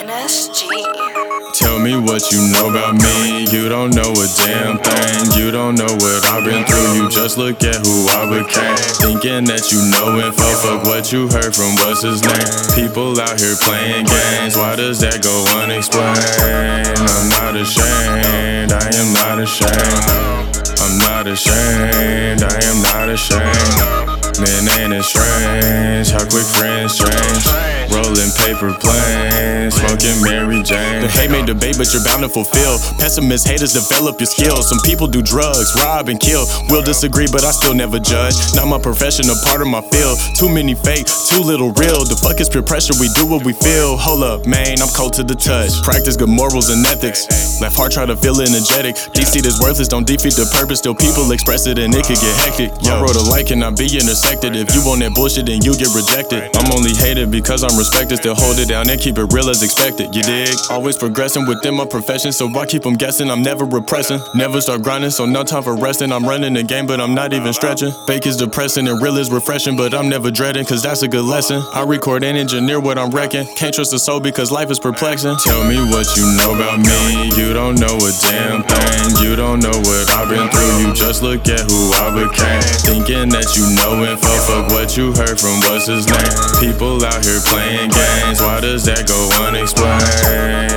NSG. Tell me what you know about me. You don't know a damn thing. You don't know what look at who I became. Thinking that you know info. Fuck what you heard from what's his name. People out here playing games. Why does that go unexplained? I'm not ashamed. I am not ashamed. I'm not ashamed. I am not ashamed. Man, ain't it strange how quick friends change? Rolling paper planes, smoking Mary Jane. The hate may debate, but you're bound to fulfill. Pessimist haters develop your skills. Some people do drugs, rob and kill. We'll disagree, but I still never judge. Not my profession, a part of my field. Too many fake, too little real. The fuck is peer pressure? We do what we feel. Hold up, man, I'm cold to the touch. Practice good morals and ethics. Left heart try to feel energetic. DC is worthless, don't defeat the purpose. Still people express it and it could get hectic. Yo, wrote a like cannot be If you want that bullshit, then you get rejected. I'm only hated because I'm respected. Still hold it down and keep it real as expected. You dig? Always progressing within my profession, so I keep them guessing. I'm never repressing. Never start grinding, so no time for resting. I'm running the game, but I'm not even stretching. Fake is depressing and real is refreshing, but I'm never dreading, cause that's a good lesson. I record and engineer what I'm wrecking. Can't trust a soul because life is perplexing. Tell me what you know about me. You don't know a damn thing. You don't know what I've been through. You just look at who I became. Thinking that you know info. Fuck what you heard from what's his name. People out here playing games why does that go unexplained?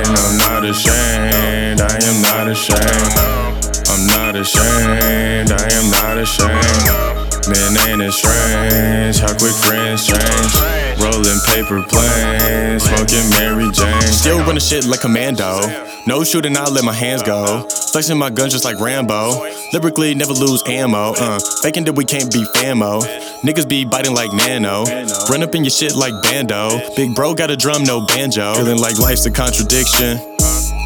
I'm not ashamed, I am not ashamed. I'm not ashamed, I am not ashamed. Man, ain't it strange how quick friends change? Rolling paper planes, smoking Mary Jane. Still running shit like commando. No shooting, I'll let my hands go. Flexing my guns just like Rambo. Lyrically, never lose ammo. Uh, faking that we can't be famo. Niggas be biting like Nano. Run up in your shit like Bando. Big bro got a drum, no banjo. Feeling like life's a contradiction.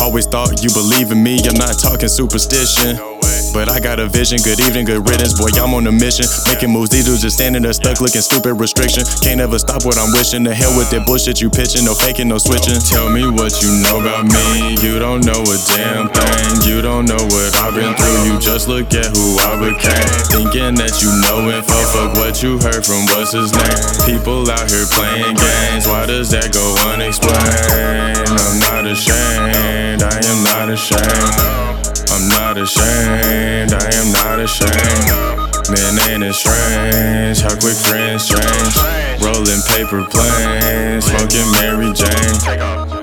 Always thought you believe in me, I'm not talking superstition. But I got a vision, good evening, good riddance. Boy, I'm on a mission. Making moves, these dudes just standing there stuck looking stupid. Restriction, can't ever stop what I'm wishing. The hell with that bullshit you pitching, no faking, no switching. Tell me what you know about me. You don't know a damn thing. You don't know what I've been through. You just look at who I became. Thinking that you know info. Fuck what you heard from what's his name. People out here playing games. Why does that go unexplained? Ashamed, I am not ashamed. Man, ain't it strange how quick friends change? Rolling paper planes, smoking Mary Jane.